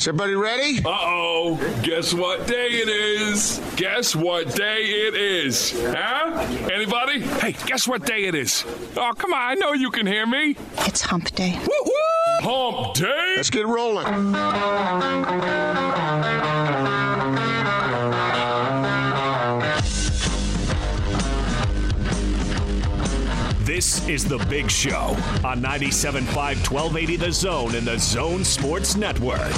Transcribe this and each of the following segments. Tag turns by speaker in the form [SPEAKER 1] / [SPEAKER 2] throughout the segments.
[SPEAKER 1] Is everybody ready?
[SPEAKER 2] Uh oh. Guess what day it is? Guess what day it is? Huh? Anybody? Hey, guess what day it is? Oh, come on. I know you can hear me.
[SPEAKER 3] It's hump day.
[SPEAKER 2] Woo woo! Hump day.
[SPEAKER 1] Let's get rolling.
[SPEAKER 4] This is The Big Show on 97.5 1280 The Zone and the Zone Sports Network.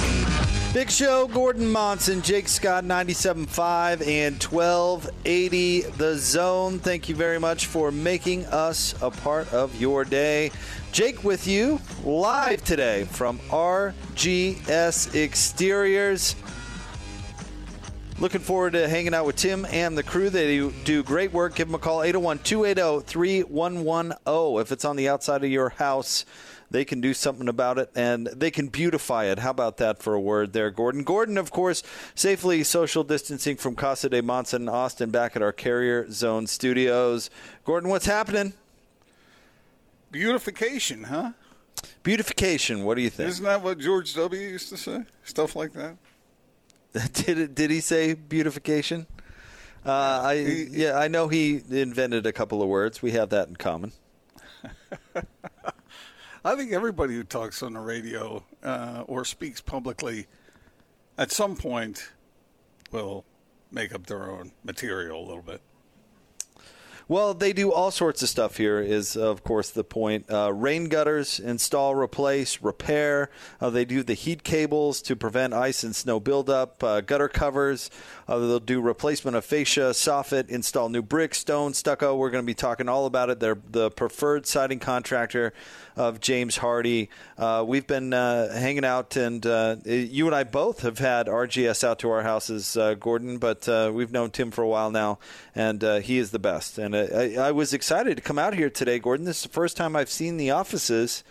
[SPEAKER 5] Big Show, Gordon Monson, Jake Scott, 97.5 and 1280 The Zone. Thank you very much for making us a part of your day. Jake with you live today from RGS Exteriors. Looking forward to hanging out with Tim and the crew. They do great work. Give them a call 801 280 3110. If it's on the outside of your house, they can do something about it and they can beautify it. How about that for a word there, Gordon? Gordon, of course, safely social distancing from Casa de Monson, in Austin, back at our Carrier Zone studios. Gordon, what's happening?
[SPEAKER 6] Beautification, huh?
[SPEAKER 5] Beautification. What do you think?
[SPEAKER 6] Isn't that what George W. used to say? Stuff like that.
[SPEAKER 5] did it, did he say beautification? Uh, I yeah, I know he invented a couple of words. We have that in common.
[SPEAKER 6] I think everybody who talks on the radio uh, or speaks publicly, at some point, will make up their own material a little bit.
[SPEAKER 5] Well, they do all sorts of stuff here, is of course the point. Uh, rain gutters, install, replace, repair. Uh, they do the heat cables to prevent ice and snow buildup, uh, gutter covers. Uh, they'll do replacement of fascia, soffit, install new brick, stone, stucco. We're going to be talking all about it. They're the preferred siding contractor of James Hardie. Uh, we've been uh, hanging out, and you and I both have had RGS out to our houses, Gordon, but we've known Tim for a while now, and he is the best. And I, I, was excited to come out here today, Gordon. This is the first time I've seen the offices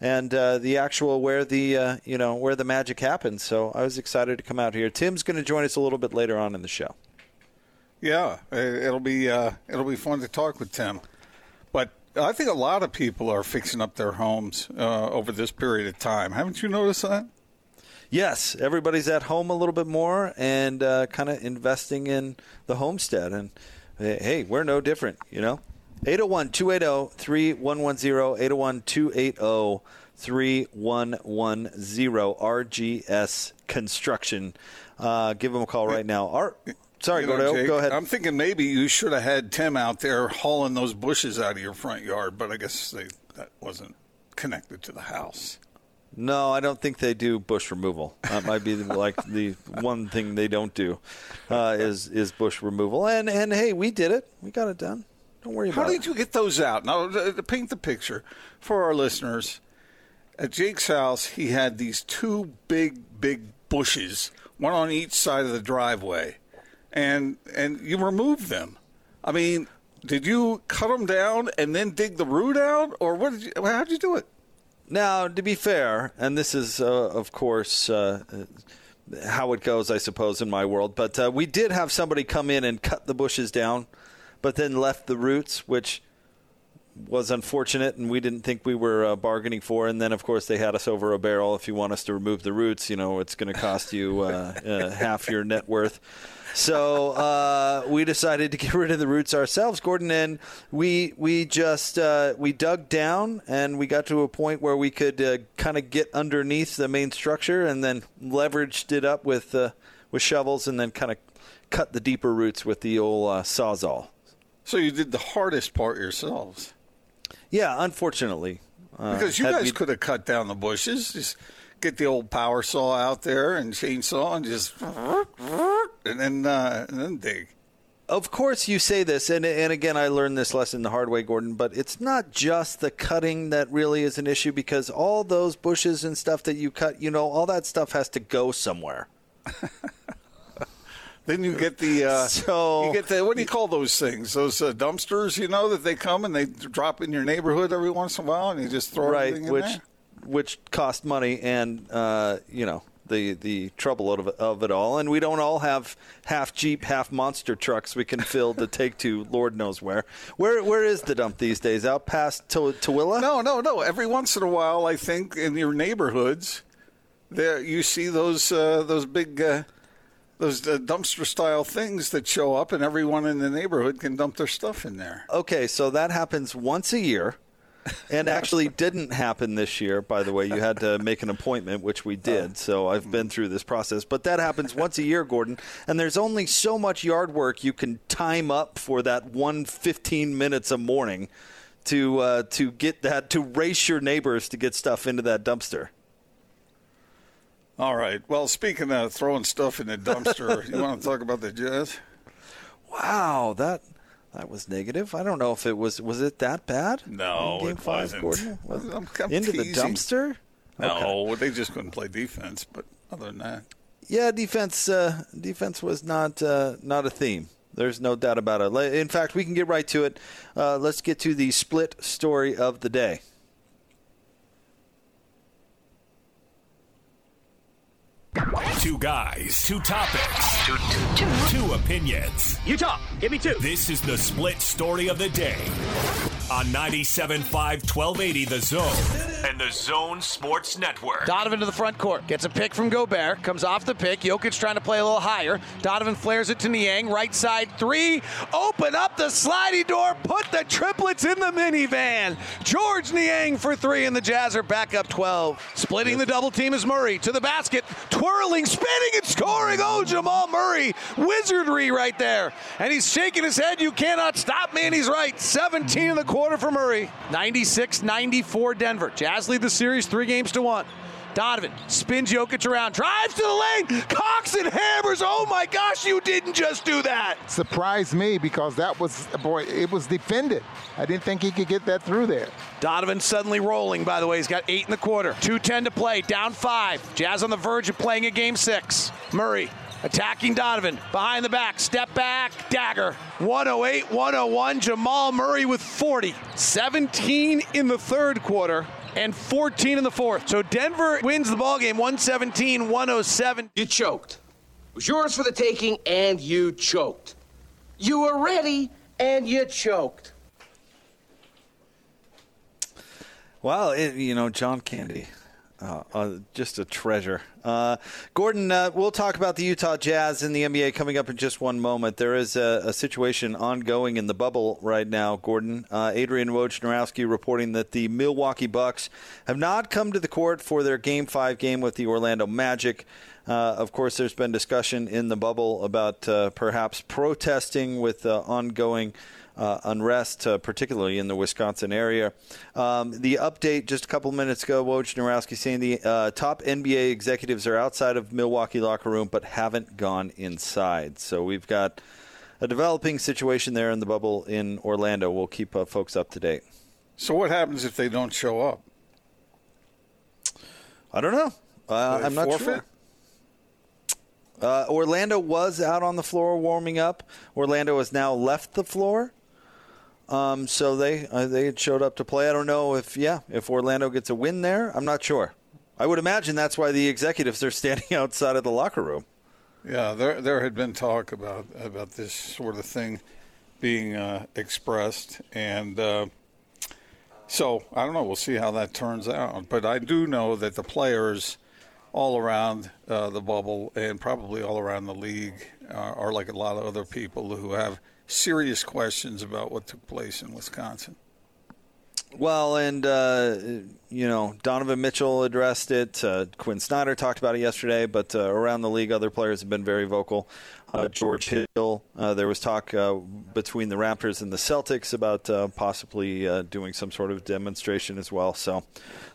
[SPEAKER 5] and uh, the actual where the uh, you know where the magic happens. So I was excited to come out here. Tim's going to join us a little bit later on in the show.
[SPEAKER 6] Yeah, it'll be uh, it'll be fun to talk with Tim. But I think a lot of people are fixing up their homes uh, over this period of time. Haven't you noticed that?
[SPEAKER 5] Yes, everybody's at home a little bit more and uh, kind of investing in the homestead and hey, we're no different, you know? 801 280 3110, 801 280 3110, RGS Construction. Uh, give them a call right now. Our, sorry,
[SPEAKER 6] You know,
[SPEAKER 5] Gordo,
[SPEAKER 6] Jake,
[SPEAKER 5] go ahead.
[SPEAKER 6] I'm thinking maybe you should have had Tim out there hauling those bushes out of your front yard, but I guess they, that wasn't connected to the house.
[SPEAKER 5] No, I don't think they do bush removal. That might be like the one thing they don't do uh, is is bush removal. And and hey, we did it. We got it done. Don't worry
[SPEAKER 6] How
[SPEAKER 5] about it.
[SPEAKER 6] How did you get those out? Now, uh, to paint the picture for our listeners, at Jake's house, he had these two big, big bushes, one on each side of the driveway, and and you removed them. I mean, did you cut them down and then dig the root out, or what? Did you, how did you do it?
[SPEAKER 5] Now, to be fair, and this is, uh, of course, uh, how it goes, I suppose, in my world, but uh, we did have somebody come in and cut the bushes down, but then left the roots, which was unfortunate, and we didn't think we were uh, bargaining for. And then, of course, they had us over a barrel. If you want us to remove the roots, you know, it's going to cost you uh, uh, half your net worth. So uh, we decided to get rid of the roots ourselves, Gordon, and we we just uh, we dug down and we got to a point where we could uh, kind of get underneath the main structure, and then leveraged it up with uh, with shovels, and then kind of cut the deeper roots with the old uh, sawzall.
[SPEAKER 6] So you did the hardest part yourselves.
[SPEAKER 5] Yeah, unfortunately, uh,
[SPEAKER 6] Because you guys
[SPEAKER 5] we-
[SPEAKER 6] could have cut down the bushes, just get the old power saw out there and chainsaw and just and then uh, and then dig.
[SPEAKER 5] of course you say this, and and again I learned this lesson the hard way, Gordon. But it's not just the cutting that really is an issue because all those bushes and stuff that you cut, you know, all that stuff has to go somewhere.
[SPEAKER 6] Then you get the uh,
[SPEAKER 5] So-
[SPEAKER 6] you get the what do you call those things? Those uh, dumpsters, you know, that they come and they drop in your neighborhood every once in a while, and you just throw
[SPEAKER 5] right, which
[SPEAKER 6] there.
[SPEAKER 5] Which cost money and uh, you know the the trouble of, of it all. And we don't all have half Jeep, half monster trucks we can fill to take to Lord knows where. Where where is the dump these days? Out past to- Tooele?
[SPEAKER 6] No, no, no. Every once in a while, I think in your neighborhoods, there you see those uh, those big. Uh, those uh, dumpster style things that show up, and everyone in the neighborhood can dump their stuff in there.
[SPEAKER 5] Okay, so that happens once a year. And actually didn't happen this year, by the way. You had to make an appointment, which we did. So I've been through this process. But that happens once a year, Gordon. And there's only so much yard work you can time up for that one 15 minutes a morning to uh, to get that to race your neighbors to get stuff into that dumpster.
[SPEAKER 6] All right. Well, speaking of throwing stuff in the dumpster, you want to talk about the Jazz?
[SPEAKER 5] Wow, that that was negative. I don't know if it was was it that bad?
[SPEAKER 6] No,
[SPEAKER 5] game
[SPEAKER 6] it
[SPEAKER 5] five,
[SPEAKER 6] wasn't.
[SPEAKER 5] Gordon? Was-
[SPEAKER 6] I'm- I'm
[SPEAKER 5] into the dumpster?
[SPEAKER 6] No, they just couldn't play defense. But other than that,
[SPEAKER 5] Yeah, defense uh, defense was not uh, not a theme. There's no doubt about it. In fact, we can get right to it. Uh, let's get to the split story of the day.
[SPEAKER 4] Two guys, two topics, two, two, two. two opinions.
[SPEAKER 7] You talk. Give me two.
[SPEAKER 4] This is the split story of the day on 97.5 1280 The Zone and The Zone Sports Network.
[SPEAKER 8] Donovan to the front court. Gets a pick from Gobert. Comes off the pick. Jokic trying to play a little higher. Donovan flares it to Niang. Right side three. Open up the sliding door. Put the triplets in the minivan. George Niang for three, and the Jazz are back up 12. Splitting the double team is Murray to the basket. Twirling, spinning, and scoring. Oh, Jamal Murray. Wizardry right there. And he's shaking his head. You cannot stop me. And he's right. 17 in the quarter for Murray. 96 94 Denver. Jazz lead the series three games to one. Donovan spins Jokic around, drives to the lane, cocks and hammers. Oh my gosh, you didn't just do that.
[SPEAKER 3] Surprised me because that was, boy, it was defended. I didn't think he could get that through there.
[SPEAKER 8] Donovan suddenly rolling, by the way. He's got eight in the quarter. 2.10 to play, down five. Jazz on the verge of playing a game six. Murray attacking Donovan. Behind the back, step back, dagger. 108 101. Jamal Murray with 40. 17 in the third quarter and 14 in the fourth. So Denver wins the ball game 117 107.
[SPEAKER 7] You choked. It was yours for the taking, and you choked. You were ready, and you choked.
[SPEAKER 5] Well, it, you know, John Candy, uh, uh, just a treasure. Uh, Gordon, uh, we'll talk about the Utah Jazz and the NBA coming up in just one moment. There is a, a situation ongoing in the bubble right now, Gordon. Uh, Adrian Wojnarowski reporting that the Milwaukee Bucks have not come to the court for their Game 5 game with the Orlando Magic. Uh, of course, there's been discussion in the bubble about perhaps protesting with ongoing uh, unrest, uh, particularly in the Wisconsin area. Um, the update just a couple minutes ago, Wojnarowski saying the uh, top NBA executives are outside of Milwaukee locker room but haven't gone inside. So we've got a developing situation there in the bubble in Orlando. We'll keep uh, folks up to date.
[SPEAKER 6] so what happens if they don't show up?
[SPEAKER 5] I don't know. Uh, I'm not
[SPEAKER 6] forfeit?
[SPEAKER 5] sure. Uh, Orlando was out on the floor warming up. Orlando has now left the floor. Um, so they uh, they had showed up to play. I don't know if yeah if Orlando gets a win there. I'm not sure. I would imagine that's why the executives are standing outside of the locker room.
[SPEAKER 6] Yeah, there there had been talk about about this sort of thing being uh, expressed, and uh, so I don't know. We'll see how that turns out. But I do know that the players all around uh, the bubble and probably all around the league uh, are like a lot of other people who have serious questions about what took place in Wisconsin.
[SPEAKER 5] Well, and uh, you know, Donovan Mitchell addressed it. Uh, Quinn Snyder talked about it yesterday, but uh, around the league, other players have been very vocal. Uh, George Hill, uh, there was talk uh, between the Raptors and the Celtics about possibly doing some sort of demonstration as well. So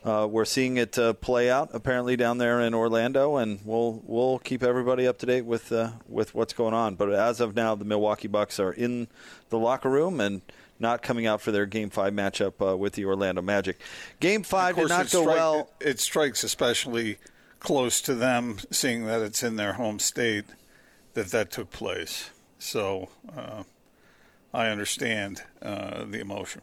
[SPEAKER 5] we're seeing it play out apparently down there in Orlando, and we'll we'll keep everybody up to date with with what's going on. But as of now, the Milwaukee Bucks are in the locker room and not coming out for their Game Five matchup uh, with the Orlando Magic. Game Five did not go
[SPEAKER 6] strike,
[SPEAKER 5] well.
[SPEAKER 6] It, it, strikes especially close to them, seeing that it's in their home state that that took place. So uh, I understand uh, the emotion.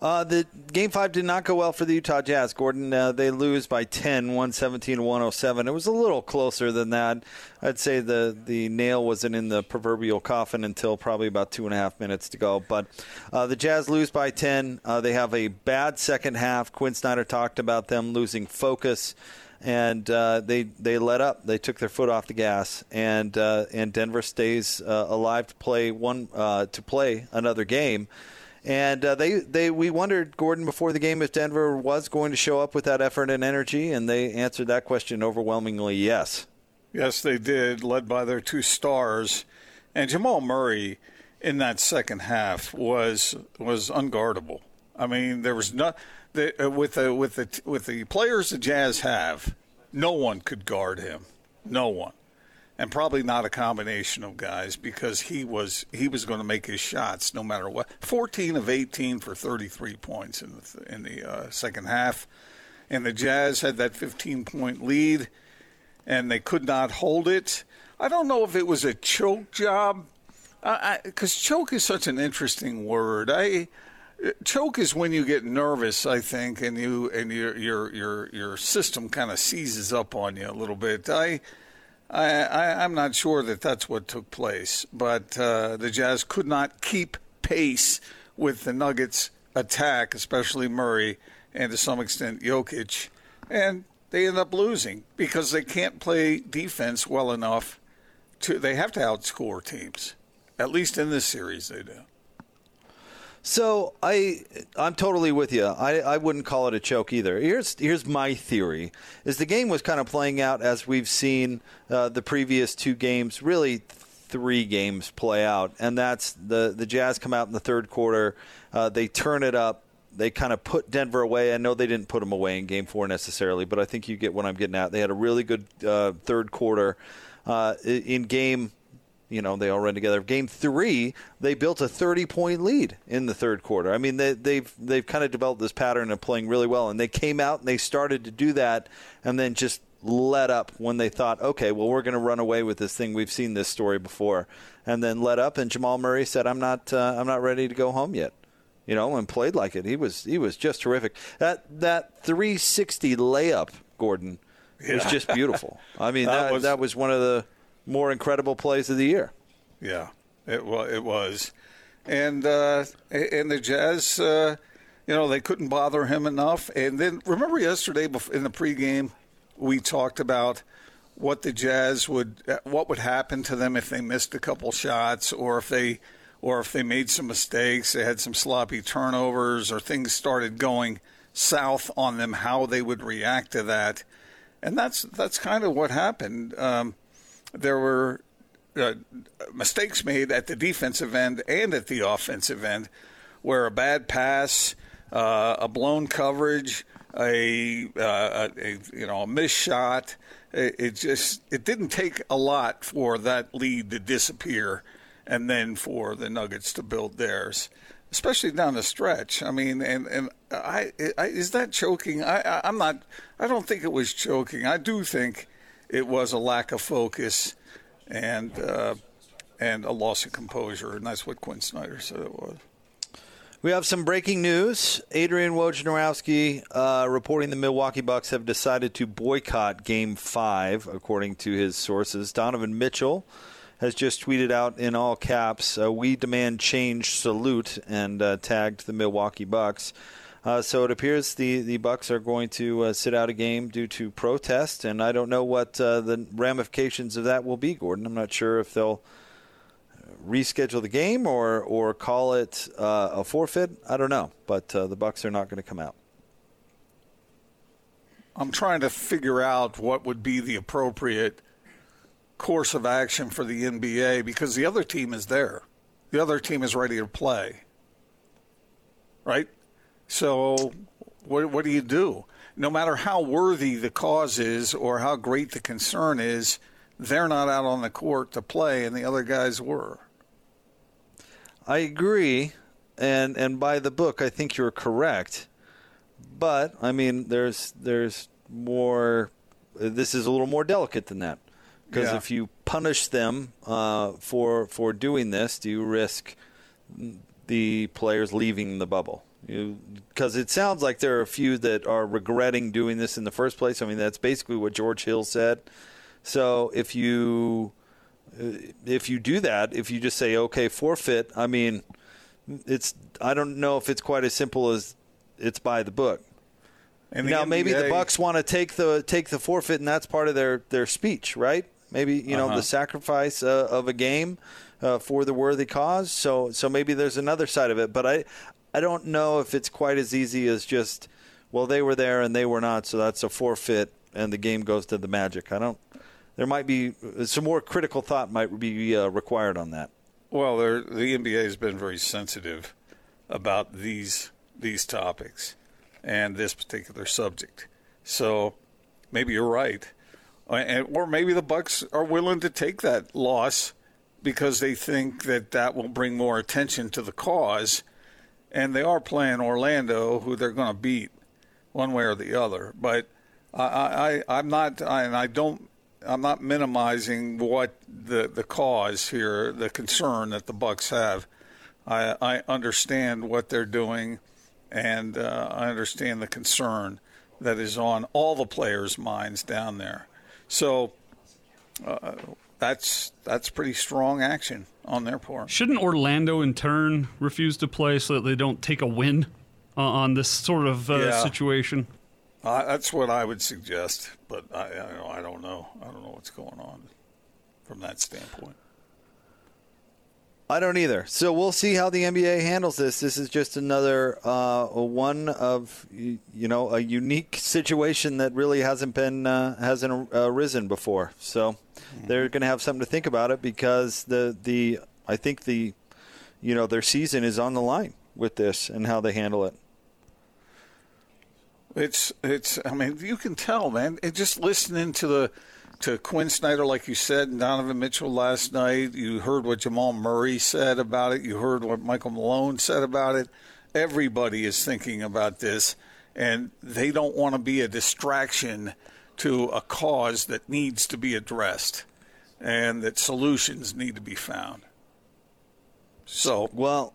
[SPEAKER 5] Uh, the game five did not go well for the Utah Jazz. Gordon, uh, they lose by 10, 117 107. It was a little closer than that. I'd say the, the nail wasn't in the proverbial coffin until probably about two and a half minutes to go. But uh, the Jazz lose by 10. Uh, they have a bad second half. Quinn Snyder talked about them losing focus and uh, they they let up. They took their foot off the gas, and uh, and Denver stays alive to play one to play another game. And uh, they, they, we wondered, Gordon, before the game, if Denver was going to show up with that effort and energy, and they answered that question overwhelmingly yes.
[SPEAKER 6] Yes, they did, led by their two stars. And Jamal Murray in that second half was was unguardable. I mean, there was not the, uh, with the with the with the players the Jazz have, no one could guard him. No one and probably not a combination of guys because he was he was going to make his shots no matter what. 14 of 18 for 33 points in the in the uh, second half, and the Jazz had that 15 point lead, and they could not hold it. I don't know if it was a choke job, because choke is such an interesting word. I choke is when you get nervous, I think, and you and your your your your system kind of seizes up on you a little bit. I I, am not sure that that's what took place, but uh, the Jazz could not keep pace with the Nuggets' attack, especially Murray and to some extent Jokic, and they end up losing because they can't play defense well enough. To they have to outscore teams, at least in this series they do.
[SPEAKER 5] So I I'm totally with you. I, I wouldn't call it a choke either. Here's here's my theory: is the game was kind of playing out as we've seen uh, the previous two games, really three games play out, and that's the the Jazz come out in the third quarter, uh, they turn it up. They kind of put Denver away. I know they didn't put them away in Game Four necessarily, but I think you get what I'm getting at. They had a really good uh, third quarter. Uh, in Game you know they all run together. Game three, they built a 30 point lead in the third quarter. I mean, they, they've they've kind of developed this pattern of playing really well, and they came out and they started to do that, and then just let up when they thought, okay, well we're going to run away with this thing. We've seen this story before, and then let up. And Jamal Murray said, I'm not uh, I'm not ready to go home yet. You know, and played like it. He was he was just terrific. That that 360 layup, Gordon, yeah. was just beautiful. I mean, that, that was, that was one of the more incredible plays of the year.
[SPEAKER 6] Yeah, it was. It was, and uh, and the Jazz, uh, you know, they couldn't bother him enough. And then remember yesterday in the pregame, we talked about what the Jazz would, what would happen to them if they missed a couple shots, or if they, or if they made some mistakes, they had some sloppy turnovers, or things started going south on them, how they would react to that. And that's that's kind of what happened. Um, there were uh, mistakes made at the defensive end and at the offensive end, where a bad pass, uh, a blown coverage, a, uh, a, you know a missed shot, it, it, just it didn't take a lot for that lead to disappear, and then for the Nuggets to build theirs. Especially down the stretch. I mean, and and I, I is that choking? I, I I'm not. I don't think it was choking. I do think it was a lack of focus and uh, and a loss of composure, and that's what Quinn Snyder said it was.
[SPEAKER 5] We have some breaking news. Adrian Wojnarowski uh, reporting the Milwaukee Bucks have decided to boycott Game Five, according to his sources. Donovan Mitchell has just tweeted out in all caps, uh, "We demand change, salute," and uh, tagged the Milwaukee Bucks. Uh, so it appears the, the Bucks are going to uh, sit out a game due to protest, and I don't know what uh, the ramifications of that will be, Gordon. I'm not sure if they'll reschedule the game or or call it uh, a forfeit. I don't know, but uh, the Bucks are not going to come out.
[SPEAKER 6] I'm trying to figure out what would be the appropriate course of action for the NBA because the other team is there. The other team is ready to play. Right? So what what do you do? No matter how worthy the cause is or how great the concern is, they're not out on the court to play and the other guys were.
[SPEAKER 5] I agree, and and by the book, I think you're correct. But I mean, there's there's more. This is a little more delicate than that, because
[SPEAKER 6] Yeah.
[SPEAKER 5] if you punish them uh, for for doing this, do you risk the players leaving the bubble? Because it sounds like there are a few that are regretting doing this in the first place. I mean, that's basically what George Hill said. So if you if you do that, if you just say okay, forfeit, I mean, it's I don't know if it's quite as simple as it's by the book.
[SPEAKER 6] And the
[SPEAKER 5] now maybe the Bucks want to take the take the forfeit, and that's part of their their speech, right? Maybe you know
[SPEAKER 6] Uh-huh.
[SPEAKER 5] the sacrifice uh, of a game uh, for the worthy cause. So so maybe there's another side of it, but I I don't know if it's quite as easy as just well they were there and they were not, so that's a forfeit, and the game goes to the Magic. I don't. There might be some more critical thought might be uh, required on that.
[SPEAKER 6] Well, the NBA has been very sensitive about these these topics and this particular subject. So maybe you're right, or maybe the Bucks are willing to take that loss because they think that that will bring more attention to the cause, and they are playing Orlando, who they're going to beat one way or the other. But I, I, I'm not, I, and I don't, I'm not minimizing what the the cause here, the concern that the Bucks have. I, I understand what they're doing, and uh, I understand the concern that is on all the players' minds down there. So uh, that's that's pretty strong action on their part.
[SPEAKER 9] Shouldn't Orlando in turn refuse to play so that they don't take a win uh, on this sort of uh,
[SPEAKER 6] Yeah.
[SPEAKER 9] situation?
[SPEAKER 6] Uh, that's what I would suggest, but I, I, I don't know. I don't know what's going on from that standpoint.
[SPEAKER 5] I don't either. So we'll see how the NBA handles this. This is just another uh, one of you know a unique situation that really hasn't been uh, hasn't uh, arisen before. So they're going to have something to think about it because the the I think the you know their season is on the line with this and how they handle it.
[SPEAKER 6] It's it's. I mean, you can tell, man. It just listening to the to Quinn Snyder, like you said, and Donovan Mitchell last night. You heard what Jamal Murray said about it. You heard what Michael Malone said about it. Everybody is thinking about this, and they don't want to be a distraction to a cause that needs to be addressed, and that solutions need to be found. So
[SPEAKER 5] well,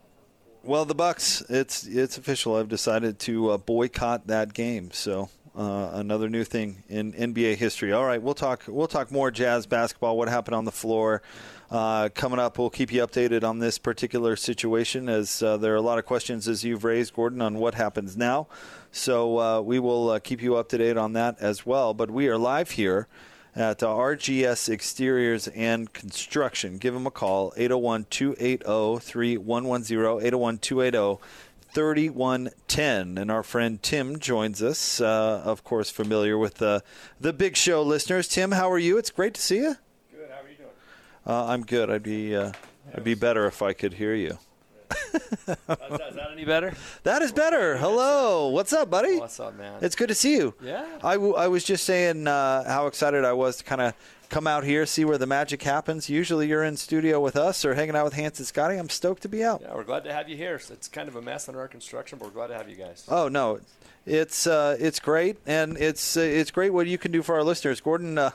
[SPEAKER 5] well, the Bucks. It's it's official. I've decided to uh, boycott that game. So uh, another new thing in NBA history. All right, we'll talk. We'll talk more Jazz basketball. What happened on the floor? Uh, coming up, we'll keep you updated on this particular situation, as uh, there are a lot of questions as you've raised, Gordon, on what happens now. So uh, we will uh, keep you up to date on that as well. But we are live here at RGS Exteriors and Construction. Give them a call, 801 280 3110, 801 280 3110. And our friend Tim joins us, uh, of course, familiar with uh, the Big Show listeners. Tim, how are you? It's great to see you.
[SPEAKER 10] Good. How are you doing?
[SPEAKER 5] Uh, I'm good. I'd be, uh, I'd be better if I could hear you.
[SPEAKER 10] is, that, is that any better?
[SPEAKER 5] That is better. Hello. What's up, buddy?
[SPEAKER 10] What's up, man?
[SPEAKER 5] It's good to see you.
[SPEAKER 10] Yeah.
[SPEAKER 5] I, w- I was just saying uh, how excited I was to kind of come out here, see where the magic happens. Usually you're in studio with us or hanging out with Hans and Scotty. I'm stoked to be out.
[SPEAKER 10] Yeah, we're glad to have you here. It's kind of a mess under our construction, but we're glad to have you guys.
[SPEAKER 5] Oh no, it's uh, it's great, and it's uh, it's great what you can do for our listeners. Gordon uh,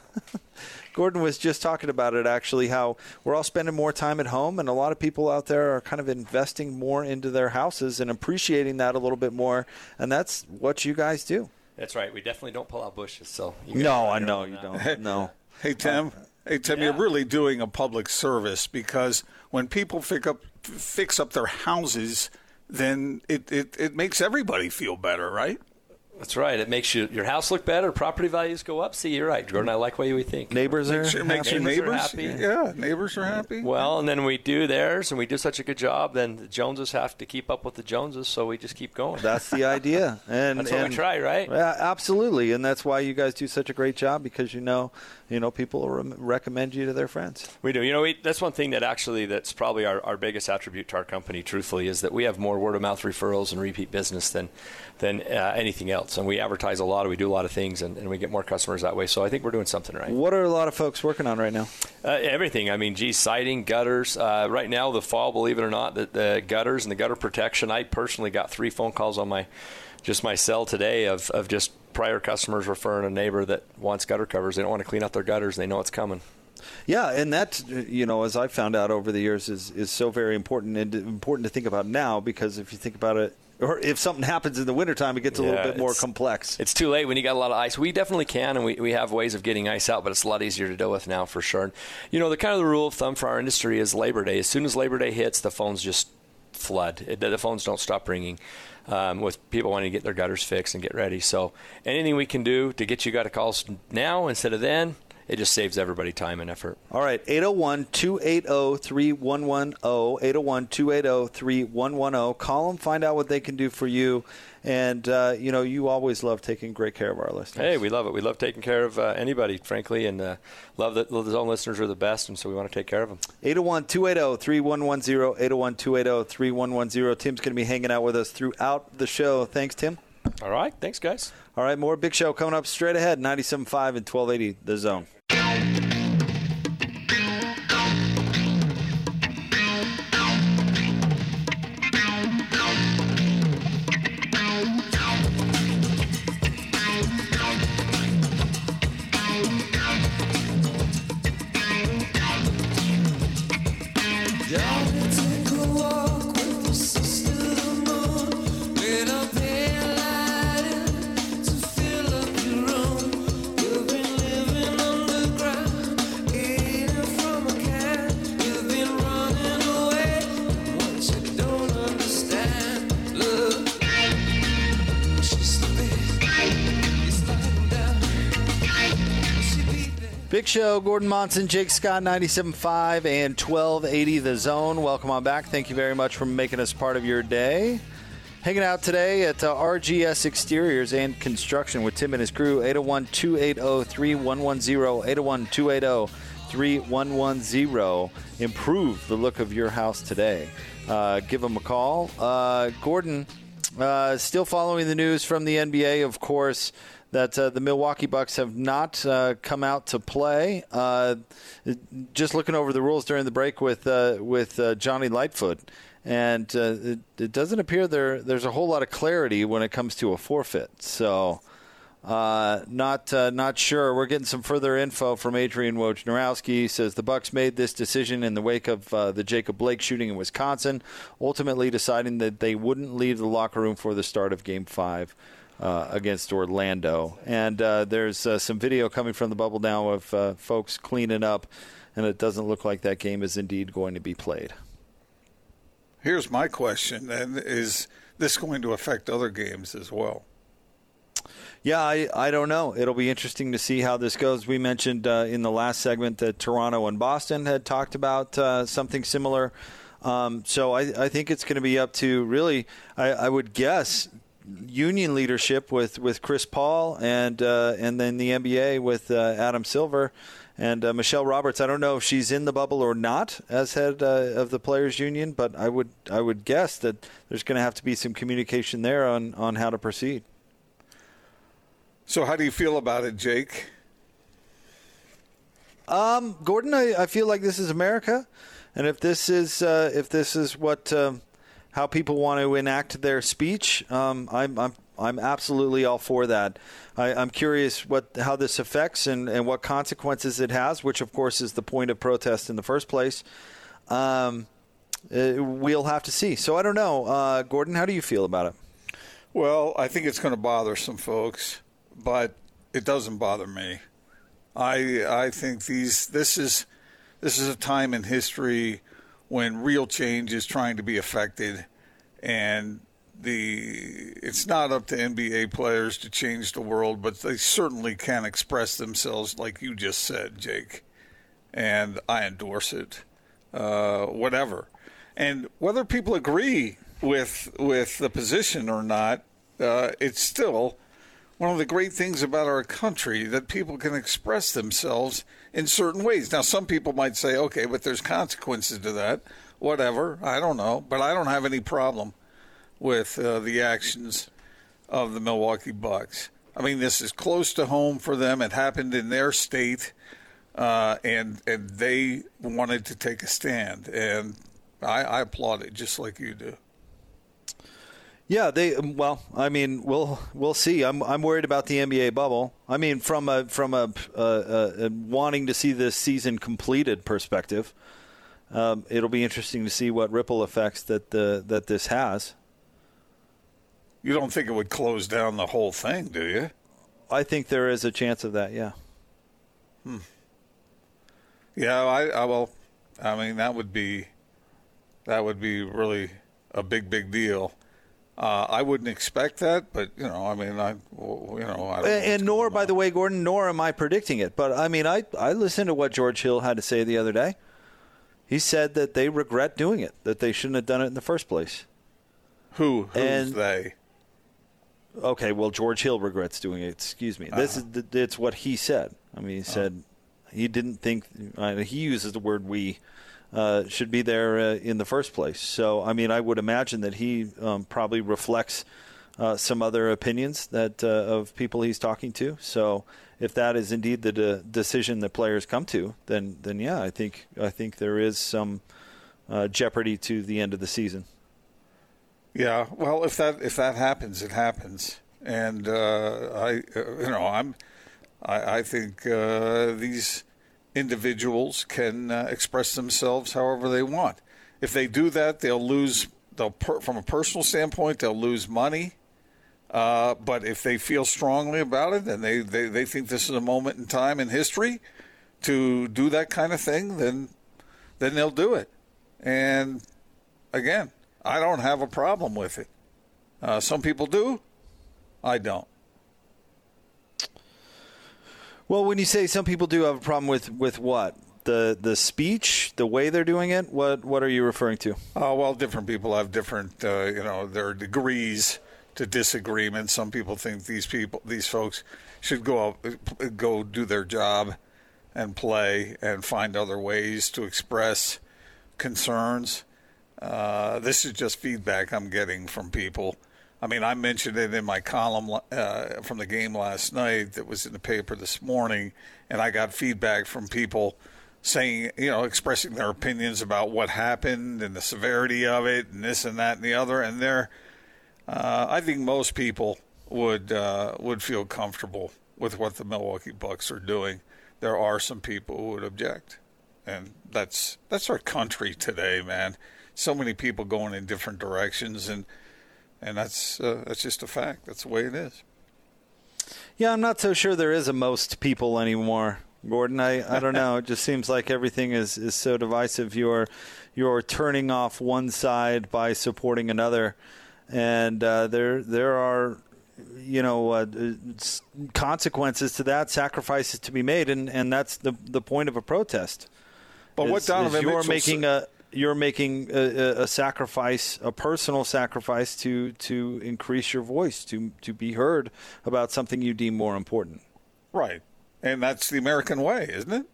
[SPEAKER 5] Gordon was just talking about it actually, how we're all spending more time at home, and a lot of people out there are kind of investing more into their houses and appreciating that a little bit more, and that's what you guys do.
[SPEAKER 10] That's right. We definitely don't pull out bushes. So you
[SPEAKER 5] No, I know you don't. No.
[SPEAKER 6] Hey uh, Tim, hey Tim, you're really doing a public service because when people fix up fix up their houses, then it, it, it makes everybody feel better, right?
[SPEAKER 10] That's right. It makes you, your house look better. Property values go up. See, you're right, Jordan. I like what we think.
[SPEAKER 5] Neighbors are
[SPEAKER 6] Makes your, makes your
[SPEAKER 10] Neighbors are
[SPEAKER 6] neighbors
[SPEAKER 10] happy.
[SPEAKER 6] Yeah, neighbors are happy.
[SPEAKER 10] Well, and then we do theirs, and we do such a good job. Then the Joneses have to keep up with the Joneses, so we just keep going.
[SPEAKER 5] That's the idea, and
[SPEAKER 10] That's what we try, right?
[SPEAKER 5] Yeah, absolutely, and that's why you guys do such a great job because you know, you know, people will rem- recommend you to their friends.
[SPEAKER 10] We do. You know, we, that's one thing that actually that's probably our, our biggest attribute to our company. Truthfully, is that we have more word of mouth referrals and repeat business than than uh, anything else, and we advertise a lot. We do a lot of things, and, and we get more customers that way. So I think we're doing something right.
[SPEAKER 5] What are a lot of folks working on right now?
[SPEAKER 10] Uh, everything. I mean, geez, siding, gutters. Uh, right now, the fall, believe it or not, the, the gutters and the gutter protection. I personally got three phone calls on my just my cell today of, of just prior customers referring a neighbor that wants gutter covers. They don't want to clean out their gutters. They know it's coming.
[SPEAKER 5] Yeah, and that you know, as I found out over the years, is is so very important and important to think about now because if you think about it, or if something happens in the wintertime, it gets a
[SPEAKER 10] Yeah,
[SPEAKER 5] little bit more complex.
[SPEAKER 10] It's too late when you got a lot of ice. We definitely can, and we, we have ways of getting ice out, but it's a lot easier to deal with now for sure. And, you know, the kind of the rule of thumb for our industry is Labor Day. As soon as Labor Day hits, the phones just flood. It, the phones don't stop ringing um, with people wanting to get their gutters fixed and get ready. So anything we can do to get you gutter calls now instead of then, it just saves everybody time and effort.
[SPEAKER 5] All right, 801 280 3110. 801 280 3110. Call them, find out what they can do for you. And, uh, you know, you always love taking great care of our listeners.
[SPEAKER 10] Hey, we love it. We love taking care of uh, anybody, frankly, and uh, love that the zone listeners are the best, and so we want to take care of them.
[SPEAKER 5] 801 280 3110. 801 280 3110. Tim's going to be hanging out with us throughout the show. Thanks, Tim.
[SPEAKER 10] All right. Thanks, guys.
[SPEAKER 5] All right, more big show coming up straight ahead 97.5 and 1280 The Zone. Música Big Show, Gordon Monson, Jake Scott, 97.5 and 1280 The Zone. Welcome on back. Thank you very much for making us part of your day. Hanging out today at uh, RGS Exteriors and Construction with Tim and his crew, 801 280 3110. 801 280 3110. Improve the look of your house today. Uh, give them a call. Uh, Gordon, uh, still following the news from the NBA, of course that uh, the Milwaukee Bucks have not uh, come out to play. Uh, just looking over the rules during the break with uh, with uh, Johnny Lightfoot, and uh, it, it doesn't appear there there's a whole lot of clarity when it comes to a forfeit. So. Not not sure. We're getting some further info from Adrian Wojnarowski. He says the Bucks made this decision in the wake of the Jacob Blake shooting in Wisconsin, ultimately deciding that they wouldn't leave the locker room for the start of Game Five uh, against Orlando. And uh, there's uh, some video coming from the bubble now of uh, folks cleaning up, and it doesn't look like that game is indeed going to be played.
[SPEAKER 6] Here's my question: then Is this going to affect other games as well?
[SPEAKER 5] Yeah, I, I don't know. It'll be interesting to see how this goes. We mentioned uh, in the last segment that Toronto and Boston had talked about uh, something similar. Um, so I, I think it's going to be up to really, I, I would guess, union leadership with, with Chris Paul and uh, and then the NBA with uh, Adam Silver and uh, Michelle Roberts. I don't know if she's in the bubble or not as head uh, of the players union, but I would I would guess that there's going to have to be some communication there on, on how to proceed.
[SPEAKER 6] So, how do you feel about it, Jake?
[SPEAKER 5] Um, Gordon, I, I feel like this is America, and if this is uh, if this is what um, how people want to enact their speech, um, I'm, I'm I'm absolutely all for that. I, I'm curious what how this affects and, and what consequences it has, which of course is the point of protest in the first place. Um, uh, we'll have to see. So I don't know, uh, Gordon. How do you feel about it?
[SPEAKER 6] Well, I think it's going to bother some folks, but it doesn't bother me. I I think these this is this is a time in history when real change is trying to be effected, and the it's not up to NBA players to change the world, but they certainly can express themselves, like you just said, Jake. And I endorse it. Uh, whatever, and whether people agree with with the position or not, uh, it's still one of the great things about our country that people can express themselves in certain ways. Now, some people might say, okay, but there's consequences to that. Whatever, I don't know, but I don't have any problem with uh, the actions of the Milwaukee Bucks. I mean, this is close to home for them. It happened in their state, uh, and and they wanted to take a stand, and I, I applaud it just like you do.
[SPEAKER 5] Yeah, they well, I mean, we'll we'll see. I'm I'm worried about the NBA bubble. I mean, from a from a, a, a wanting to see this season completed perspective, um, it'll be interesting to see what ripple effects that the that this has.
[SPEAKER 6] You don't think it would close down the whole thing, do you?
[SPEAKER 5] I think there is a chance of that. Yeah.
[SPEAKER 6] Hmm. Yeah, I, I well, I mean that would be that would be really a big big deal. Uh, I wouldn't expect that, but you know, I mean, I, you know, I
[SPEAKER 5] and, and nor, by the way, Gordon, nor am I predicting it. But I mean, I I listened to what George Hill had to say the other day. He said that they regret doing it, that they shouldn't have done it in the first place.
[SPEAKER 6] Who? Who's
[SPEAKER 5] and,
[SPEAKER 6] they?
[SPEAKER 5] Okay, well, George Hill regrets doing it. Excuse me. Uh-huh. This is it's what he said. I mean, he said uh-huh. he didn't think. Uh, he uses the word "we." Uh, should be there uh, in the first place. So, I mean, I would imagine that he um, probably reflects uh, some other opinions that uh, of people he's talking to. So, if that is indeed the de- decision that players come to, then then yeah, I think I think there is some uh, jeopardy to the end of the season.
[SPEAKER 6] Yeah, well, if that if that happens, it happens, and I you know I'm I, I think these individuals can uh, express themselves however they want. If they do that, they'll lose. They'll per, from a personal standpoint, they'll lose money. Uh, but if they feel strongly about it and they, they, they think this is a moment in time in history to do that kind of thing, then then they'll do it. And again, I don't have a problem with it. Uh, some people do. I don't.
[SPEAKER 5] Well, when you say some people do have a problem with with what the the speech, the way they're doing it, what what are you referring to?
[SPEAKER 6] Oh well, different people have different, uh, you know, their degrees to disagreement. Some people think these people, these folks, should go out, go do their job and play and find other ways to express concerns. Uh, this is just feedback I'm getting from people I mean, I mentioned it in my column uh, from the game last night that was in the paper this morning, and I got feedback from people saying, you know, expressing their opinions about what happened and the severity of it and this and that and the other. And there, uh, I think most people would uh, would feel comfortable with what the Milwaukee Bucks are doing. There are some people who would object, and that's that's our country today, man. So many people going in different directions and and that's uh, that's just a fact. That's the way it is.
[SPEAKER 5] Yeah, I'm not so sure there is a most people anymore, Gordon. I, I don't know. It just seems like everything is, is so divisive. You're you're turning off one side by supporting another, and uh, there there are you know uh, consequences to that, sacrifices to be made, and, and that's the the point of a protest.
[SPEAKER 6] But
[SPEAKER 5] is,
[SPEAKER 6] what Donovan
[SPEAKER 5] you're
[SPEAKER 6] Mitchell
[SPEAKER 5] making a you're making a, a, sacrifice, a personal sacrifice to to increase your voice, to to be heard about something you deem more important.
[SPEAKER 6] Right, and that's the American way, isn't it?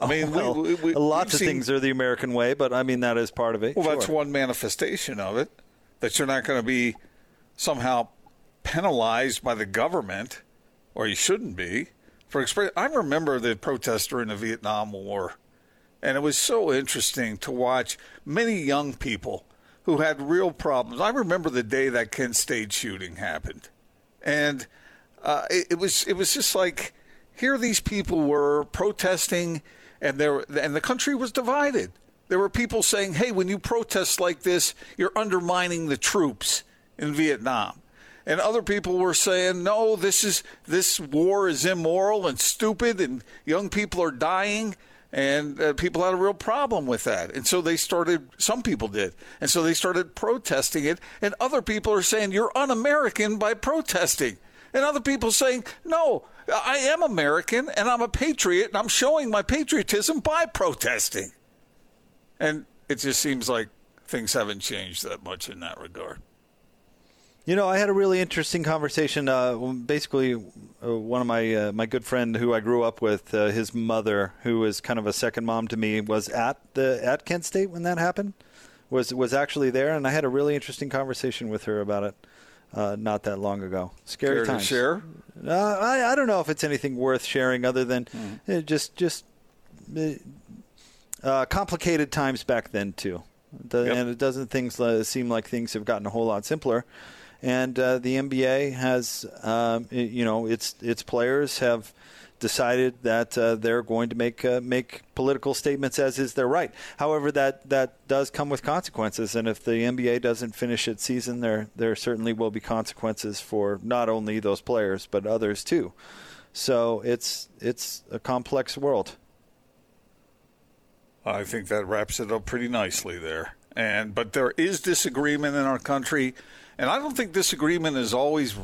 [SPEAKER 5] I mean, well, we, we, lots of seen, things are the American way, but I mean that is part of it.
[SPEAKER 6] Well,
[SPEAKER 5] sure.
[SPEAKER 6] that's one manifestation of it. That you're not going to be somehow penalized by the government, or you shouldn't be for express. I remember the protests during the Vietnam War and it was so interesting to watch many young people who had real problems. I remember the day that Kent State shooting happened, and uh, it, it, was it was just like here these people were protesting, and there and the country was divided. There were people saying, "Hey, when you protest like this, you're undermining the troops in Vietnam." And other people were saying, "No, this is this war is immoral and stupid, and young people are dying." And uh, people had a real problem with that. And so they started, some people did. And so they started protesting it. And other people are saying, you're un American by protesting. And other people saying, no, I am American and I'm a patriot and I'm showing my patriotism by protesting. And it just seems like things haven't changed that much in that regard.
[SPEAKER 5] You know, I had a really interesting conversation. Uh, basically, uh, one of my uh, my good friend who I grew up with, uh, his mother, who was kind of a second mom to me, was at the at Kent State when that happened. Was was actually there, and I had a really interesting conversation with her about it. Uh, not that long ago. Scary
[SPEAKER 6] Care
[SPEAKER 5] times.
[SPEAKER 6] to share?
[SPEAKER 5] Uh, I I don't know if it's anything worth sharing other than uh, just just uh, complicated times back then too, The-
[SPEAKER 6] Yep.
[SPEAKER 5] and it doesn't things seem like things have gotten a whole lot simpler. And uh, the NBA has, um, you know, its its players have decided that uh, they're going to make uh, make political statements as is their right. However, that that does come with consequences, and if the NBA doesn't finish its season, there there certainly will be consequences for not only those players but others too. So it's it's a complex world.
[SPEAKER 6] I think that wraps it up pretty nicely there. And but there is disagreement in our country, and I don't think disagreement is always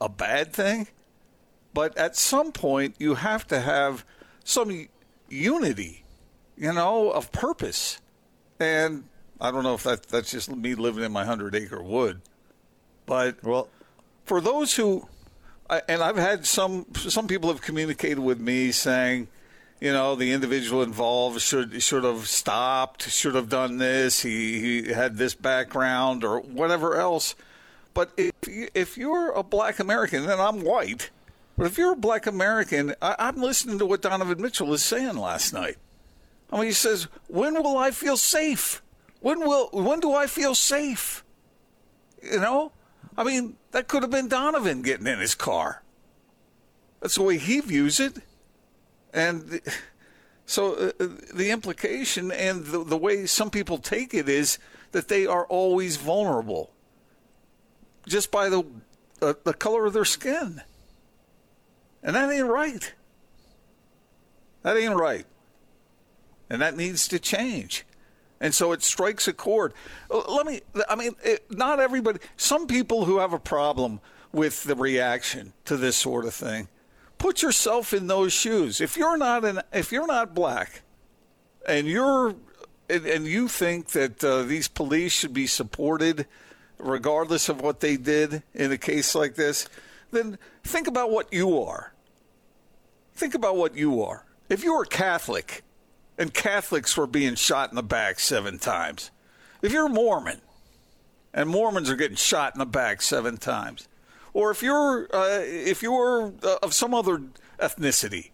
[SPEAKER 6] a bad thing. But at some point, you have to have some unity, you know, of purpose. And I don't know if that that's just me living in my hundred acre wood, but
[SPEAKER 5] well,
[SPEAKER 6] for those who and I've had some some people have communicated with me saying, you know, the individual involved should should have stopped, should have done this. He he had this background or whatever else. But if you, if you're a black American, and I'm white, but if you're a black American, I, I'm listening to what Donovan Mitchell is saying last night. I mean, he says, "When will I feel safe? When will when do I feel safe?" You know, I mean, that could have been Donovan getting in his car. That's the way he views it, and so uh, uh, the implication and the, the way some people take it is that they are always vulnerable, just by the uh, the color of their skin, and that ain't right. That ain't right, and that needs to change. And so it strikes a chord. Let me, I mean, it, not everybody, some people who have a problem with the reaction to this sort of thing, put yourself in those shoes. If you're not an, if you're not black and you're, and, and you think that uh, these police should be supported regardless of what they did in a case like this, then think about what you are. Think about what you are. If you were Catholic and Catholics were being shot in the back seven times, if you're Mormon and Mormons are getting shot in the back seven times, or if you're uh, if you're uh, of some other ethnicity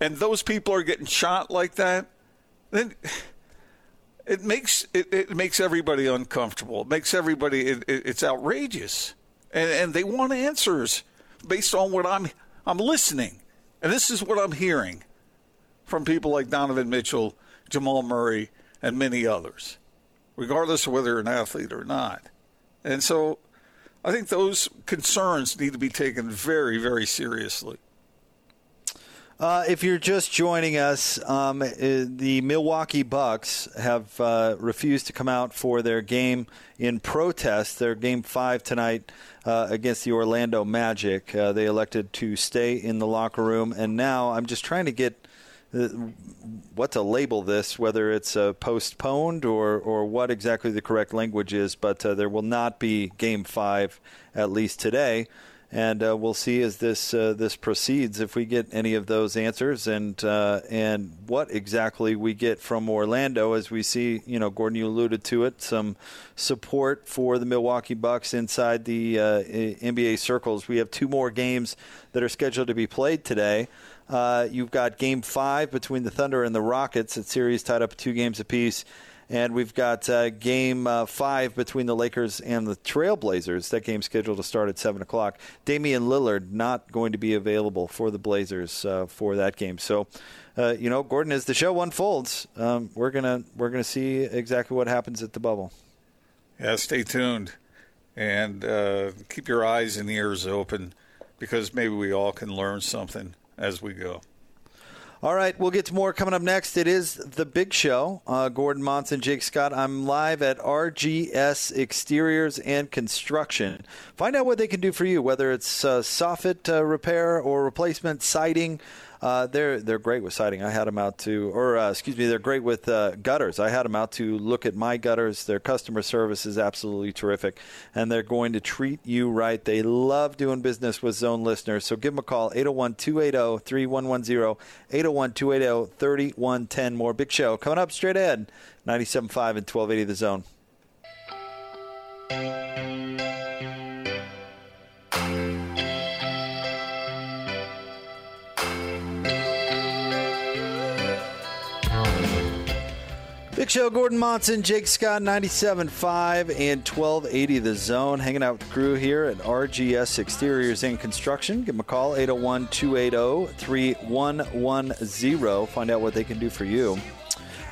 [SPEAKER 6] and those people are getting shot like that, then it makes it, it makes everybody uncomfortable. It makes everybody it, it, it's outrageous, and and they want answers based on what I'm I'm listening, and this is what I'm hearing from people like Donovan Mitchell, Jamal Murray, and many others, regardless of whether you're an athlete or not. And so, I think those concerns need to be taken very, very seriously.
[SPEAKER 5] Uh, if you're just joining us, um, uh, the Milwaukee Bucks have uh, refused to come out for their game in protest. Their game five tonight uh, against the Orlando Magic. Uh, they elected to stay in the locker room, and now I'm just trying to get uh, what to label this, whether it's postponed or, or what exactly the correct language is. But there will not be game five, at least today and uh, we'll see as this uh, this proceeds if we get any of those answers. And uh, and what exactly we get from Orlando as we see you know Gordon you alluded to it some support for the Milwaukee Bucks inside the uh, NBA circles. We have two more games that are scheduled to be played today. Uh, you've got game five between the Thunder and the Rockets. That series tied up two games apiece and we've got uh, game uh, five between the Lakers and the Trailblazers. That game scheduled to start at 7 o'clock. Damian Lillard not going to be available for the Blazers uh, for that game. So, uh, you know, Gordon, as the show unfolds, um, we're gonna we're gonna see exactly what happens at the bubble.
[SPEAKER 6] Yeah, stay tuned and uh, keep your eyes and ears open because maybe we all can learn something as we go.
[SPEAKER 5] All right, we'll get to more coming up next. It is the big show. Uh, Gordon Monson, Jake Scott. I'm live at RGS Exteriors and Construction. Find out what they can do for you, whether it's uh, soffit uh, repair or replacement siding. Uh, they're they're great with siding. I had them out to, or uh, excuse me, they're great with uh, gutters. I had them out to look at my gutters. Their customer service is absolutely terrific, and they're going to treat you right. They love doing business with Zone listeners. So give them a call 801-280-3110, 801-280-3110. More big show coming up straight ahead. 97.5 and 1280 the Zone. Big Show, Gordon Monson, Jake Scott, 97.5 and 1280 The Zone. Hanging out with the crew here at RGS Exteriors and Construction. Give them a call, 801 280 3110. Find out what they can do for you.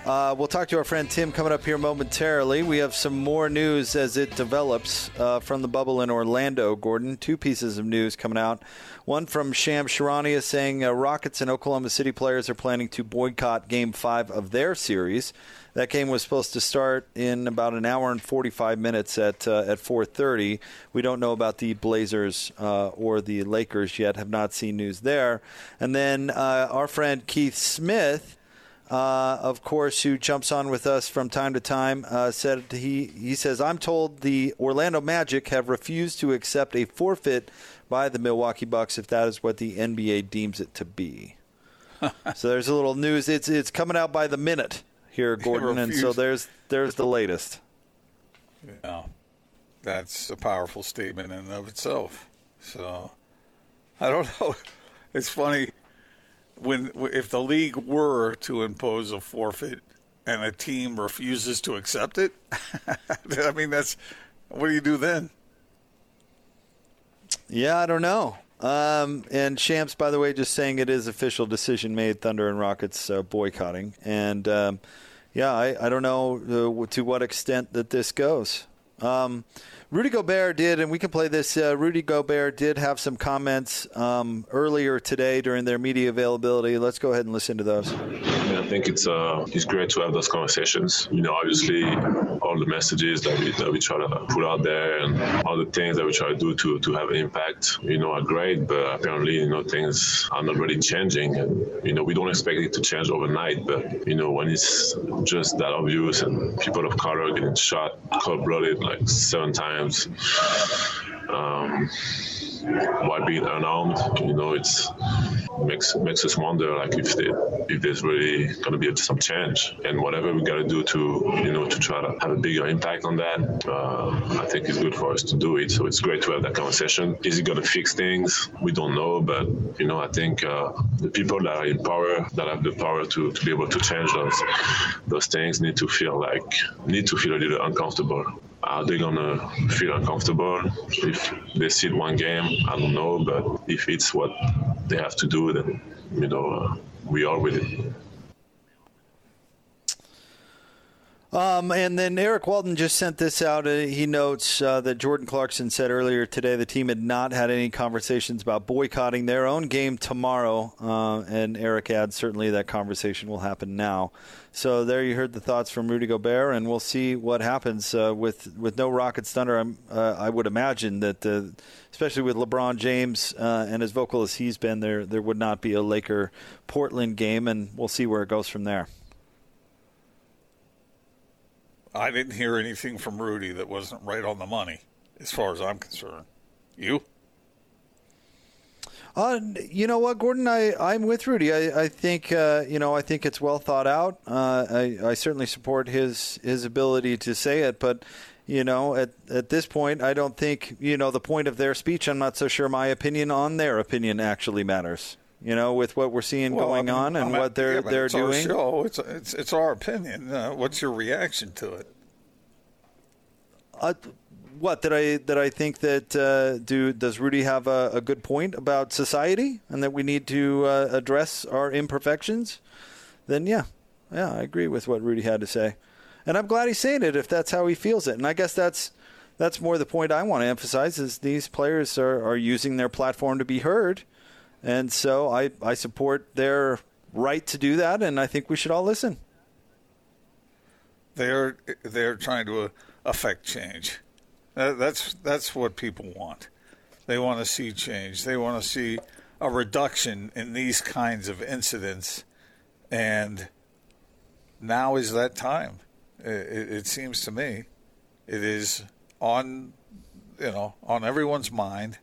[SPEAKER 5] Uh, we'll talk to our friend Tim coming up here momentarily. We have some more news as it develops uh, from the bubble in Orlando, Gordon. Two pieces of news coming out. One from Shams Charania saying uh, Rockets and Oklahoma City players are planning to boycott Game 5 of their series. That game was supposed to start in about an hour and 45 minutes at uh, at 4:30. We don't know about the Blazers uh, or the Lakers yet. Have not seen news there. And then uh, our friend Keith Smith. Uh, of course, who jumps on with us from time to time, uh, said he he says I'm told the Orlando Magic have refused to accept a forfeit by the Milwaukee Bucks if that is what the NBA deems it to be. so there's a little news. It's it's coming out by the minute here, Gordon, and so there's there's the latest.
[SPEAKER 6] Yeah, that's a powerful statement in and of itself. So I don't know. It's funny when if the league were to impose a forfeit and a team refuses to accept it. I mean, that's what do you do then?
[SPEAKER 5] Yeah, I don't know. Um, and Shams, by the way, just saying it is official decision made. Thunder and Rockets uh, boycotting, and um, yeah, I, I don't know uh, to what extent that this goes. Um, Rudy Gobert did, and we can play this. Uh, Rudy Gobert did have some comments um, earlier today during their media availability. Let's go ahead and listen to those.
[SPEAKER 11] I think it's uh, it's great to have those conversations. You know, obviously, the messages that we that we try to put out there and all the things that we try to do to to have an impact, you know, are great. But apparently, you know, things are not really changing, and you know, we don't expect it to change overnight. But you know, when it's just that obvious and people of color getting shot cold-blooded like seven times. Um, while being unarmed, you know, it's makes makes us wonder like if they, if there's really going to be some change and whatever we got to do to you know to try to have a bigger impact on that. Uh, I think it's good for us to do it. So it's great to have that conversation. Is it going to fix things? We don't know, but you know, I think uh, the people that are in power, that have the power to, to be able to change those those things, need to feel like need to feel a little uncomfortable are they gonna feel uncomfortable if they sit one game? I don't know, but if it's what they have to do, then you know uh, we are with it.
[SPEAKER 5] Um, and then Eric Walden just sent this out. Uh, he notes uh, that Jordan Clarkson said earlier today the team had not had any conversations about boycotting their own game tomorrow. Uh, and Eric adds certainly that conversation will happen now. So there you heard the thoughts from Rudy Gobert, and we'll see what happens uh, with with no Rockets Thunder. Uh, i would imagine that, especially with LeBron James and as vocal as he's been, there there would not be a Laker Portland game, and we'll see where it goes from there.
[SPEAKER 6] I didn't hear anything from Rudy that wasn't right on the money, as far as I'm concerned. You?
[SPEAKER 5] Uh, you know what, Gordon? I, I'm with Rudy. I, I think uh, you know I think it's well thought out. Uh, I, I certainly support his his ability to say it, but you know at at this point, I don't think you know the point of their speech. I'm not so sure my opinion on their opinion actually matters. You know, with what we're seeing well, going I mean, on and I'm what they're
[SPEAKER 6] yeah,
[SPEAKER 5] they're
[SPEAKER 6] it's
[SPEAKER 5] doing.
[SPEAKER 6] Our show. It's it's it's our opinion. Uh, what's your reaction to it?
[SPEAKER 5] Uh, what did I that I think that uh, do does Rudy have a, a, good point about society and that we need to uh, address our imperfections? Then yeah, yeah, I agree with what Rudy had to say, and I'm glad he's saying it if that's how he feels it. And I guess that's that's more the point I want to emphasize is these players are, are using their platform to be heard, and so I I support their right to do that, and I think we should all listen.
[SPEAKER 6] They're they're trying to uh, affect change. That's that's what people want. They want to see change. They want to see a reduction in these kinds of incidents, and now is that time. It, it seems to me, it is on, you know, on everyone's mind,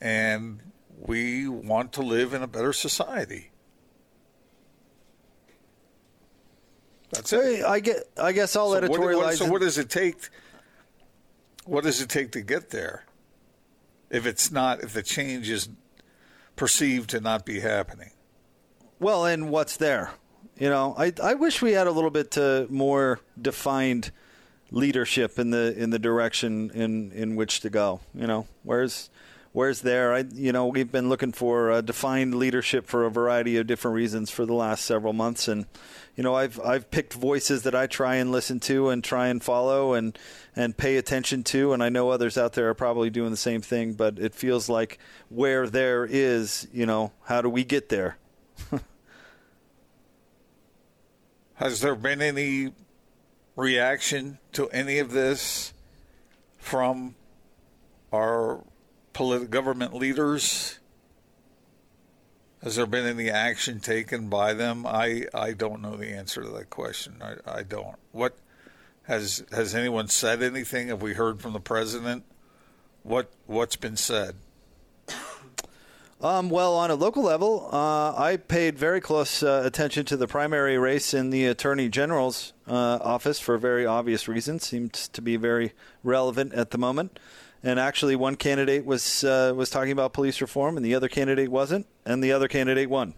[SPEAKER 6] and we want to live in a better society. That's it.
[SPEAKER 5] I get. I guess I'll
[SPEAKER 6] so
[SPEAKER 5] editorialize.
[SPEAKER 6] What, what, so what does it take? What does it take to get there? If it's not, if the change is perceived to not be happening.
[SPEAKER 5] Well, and what's there? You know, I I wish we had a little bit uh, more defined leadership in the in the direction in in which to go. You know, where's where's there? I you know we've been looking for a defined leadership for a variety of different reasons for the last several months, and you know I've I've picked voices that I try and listen to and try and follow and and pay attention to, and I know others out there are probably doing the same thing. But it feels like where there is, you know, how do we get there?
[SPEAKER 6] Has there been any reaction to any of this from our government leaders? Has there been any action taken by them? I, I don't know the answer to that question. I, I don't. What has has anyone said anything? Have we heard from the president? What what's been said?
[SPEAKER 5] Um, well, on a local level, uh, I paid very close uh, attention to the primary race in the Attorney General's uh, office for very obvious reasons. Seems to be very relevant at the moment. And actually, one candidate was uh, was talking about police reform, and the other candidate wasn't, and the other candidate won.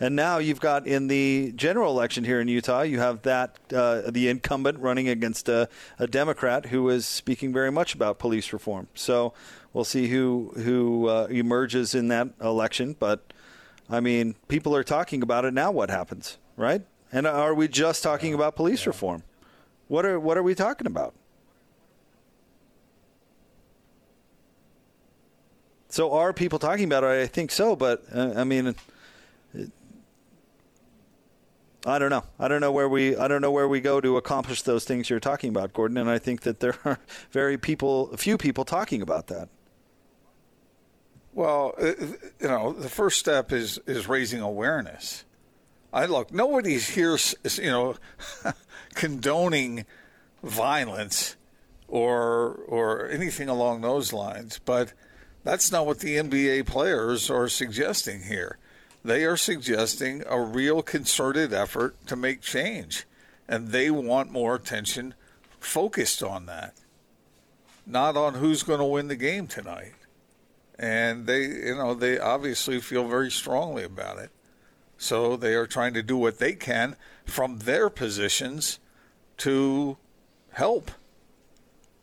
[SPEAKER 5] And now you've got in the general election here in Utah, you have that uh, the incumbent running against a, a Democrat who is speaking very much about police reform. So we'll see who who uh, emerges in that election. But I mean, people are talking about it now. What happens, right? And are we just talking about police reform? What are what are we talking about? So are people talking about it? I think so, but uh, I mean, it, I don't know. I don't know where we I don't know where we go to accomplish those things you're talking about, Gordon. And I think that there are very people, few people talking about that.
[SPEAKER 6] Well, uh, you know, the first step is is raising awareness. I look, nobody's here, you know, condoning violence or or anything along those lines, but that's not what the NBA players are suggesting here. They are suggesting a real concerted effort to make change, and they want more attention focused on that, not on who's going to win the game tonight. And they, you know, they obviously feel very strongly about it. So they are trying to do what they can from their positions to help.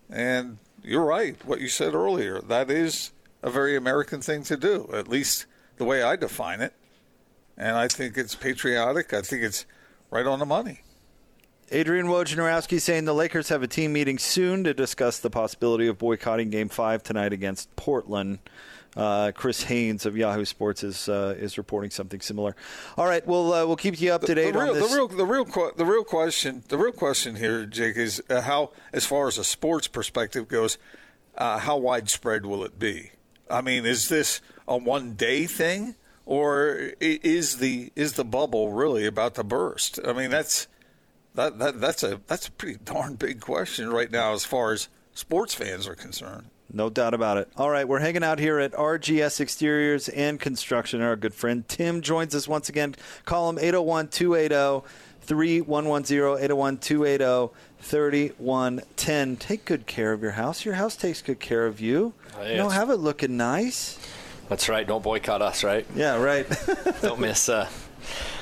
[SPEAKER 6] And you're right, what you said earlier. That is a very American thing to do, at least the way I define it. And I think it's patriotic. I think it's right on the money.
[SPEAKER 5] Adrian Wojnarowski saying the Lakers have a team meeting soon to discuss the possibility of boycotting Game Five tonight against Portland. Uh, Chris Haynes of Yahoo Sports is uh, is reporting something similar. All right, we'll uh, we'll keep you up to date
[SPEAKER 6] the, the real,
[SPEAKER 5] on this.
[SPEAKER 6] The real, the real, the real question, the real question here, Jake, is uh, how, as far as a sports perspective goes, uh, how widespread will it be? I mean, is this a one day thing, or is the is the bubble really about to burst? I mean, that's that, that that's a that's a pretty darn big question right now as far as sports fans are concerned.
[SPEAKER 5] No doubt about it. All right, we're hanging out here at RGS Exteriors and Construction. Our good friend Tim joins us once again. Call him 801 280 3110 801 280 3110. Take good care of your house. Your house takes good care of you.
[SPEAKER 10] Oh,
[SPEAKER 5] you know, have it looking nice.
[SPEAKER 10] That's right. Don't boycott us, right?
[SPEAKER 5] Yeah, right.
[SPEAKER 10] Don't miss. Uh,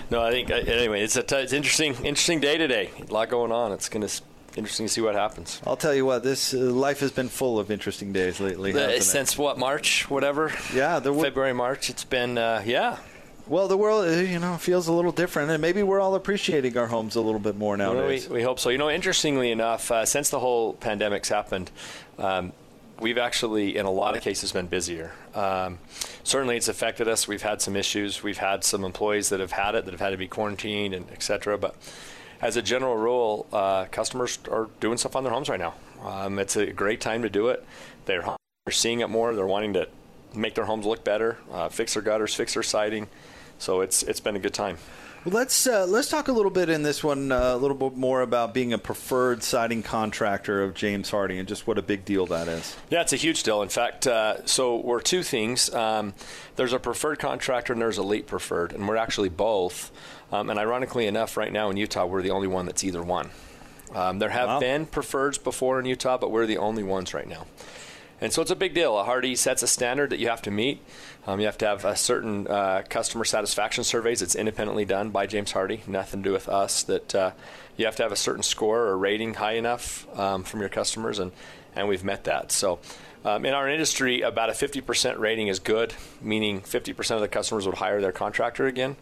[SPEAKER 10] no, I think anyway. It's a t- it's interesting interesting day today. A lot going on. It's gonna interesting to see what happens.
[SPEAKER 5] I'll tell you what, this uh, life has been full of interesting days lately.
[SPEAKER 10] The, since what March, whatever.
[SPEAKER 5] Yeah, the
[SPEAKER 10] February, March. It's been uh, yeah.
[SPEAKER 5] Well, the world, uh, you know, feels a little different, and maybe we're all appreciating our homes a little bit more nowadays.
[SPEAKER 10] We, we, hope so. You know, interestingly enough, uh, since the whole pandemic's happened, um, we've actually, in a lot of cases, been busier. Um, certainly, it's affected us. We've had some issues. We've had some employees that have had it that have had to be quarantined and et cetera. But as a general rule, uh, customers are doing stuff on their homes right now. Um, it's a great time to do it. They're, they're seeing it more. They're wanting to make their homes look better, uh, fix their gutters, fix their siding. So it's it's been a good time.
[SPEAKER 5] Well, let's uh, let's talk a little bit in this one uh, a little bit more about being a preferred siding contractor of James Hardie and just what a big deal that is.
[SPEAKER 10] Yeah, it's a huge deal. In fact, uh, so we're two things. Um, there's a preferred contractor and there's elite preferred, and we're actually both. Um, and ironically enough, right now in Utah, we're the only one that's either one. Um, there have wow. been preferreds before in Utah, but we're the only ones right now. And so it's a big deal. A Hardie sets a standard that you have to meet. Um, you have to have a certain uh, customer satisfaction surveys. It's independently done by James Hardie, nothing to do with us. That uh, you have to have a certain score or rating high enough um, from your customers, and, and we've met that. So um, in our industry, about a 50% rating is good, meaning 50% of the customers would hire their contractor again.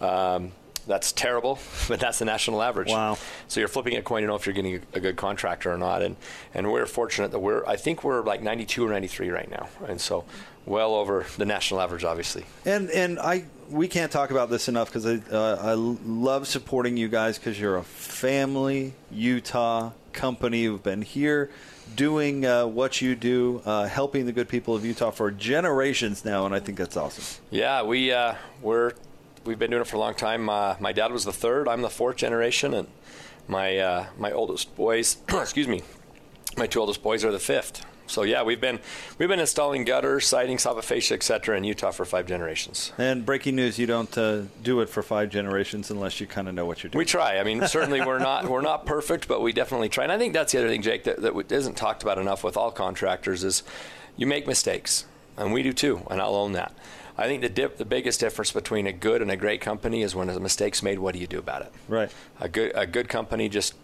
[SPEAKER 10] Um, that's terrible, but that's the national average.
[SPEAKER 5] Wow.
[SPEAKER 10] So you're flipping a coin to know if you're getting a, good contractor or not. And, and we're fortunate that we're, I think we're like 92 or 93 right now. And so well over the national average, obviously.
[SPEAKER 5] And, and I, we can't talk about this enough because I, uh, I love supporting you guys because you're a family Utah company who've been here doing uh, what you do, uh, helping the good people of Utah for generations now, and I think that's awesome.
[SPEAKER 10] Yeah, we uh, we're we've been doing it for a long time. Uh, my dad was the third. I'm the fourth generation, and my uh, my oldest boys, excuse me, my two oldest boys are the fifth. So yeah, we've been we've been installing gutters, siding, soffit fascia, etc. in Utah for five generations.
[SPEAKER 5] And breaking news: you don't uh, do it for five generations unless you kind of know what you're doing.
[SPEAKER 10] We try. I mean, certainly we're not we're not perfect, but we definitely try. And I think that's the other thing, Jake, that, that isn't talked about enough with all contractors is you make mistakes, and we do too, and I'll own that. I think the dip, the biggest difference between a good and a great company is when a mistake's made. What do you do about it?
[SPEAKER 5] Right.
[SPEAKER 10] A good a good company just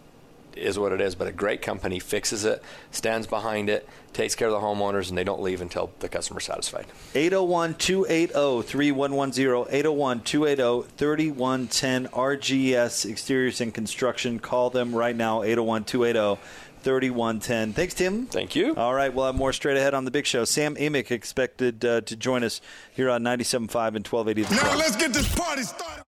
[SPEAKER 10] is what it is, but a great company fixes it, stands behind it, takes care of the homeowners, and they don't leave until the customer's satisfied.
[SPEAKER 5] 801 280 3110, 801 280 3110, RGS Exteriors and Construction. Call them right now, 801 280 3110. Thanks, Tim.
[SPEAKER 10] Thank you.
[SPEAKER 5] All right, we'll have more straight ahead on the big show. Sam Amick expected uh, to join us here on 97.5 and 1280.
[SPEAKER 1] Now let's get this party started.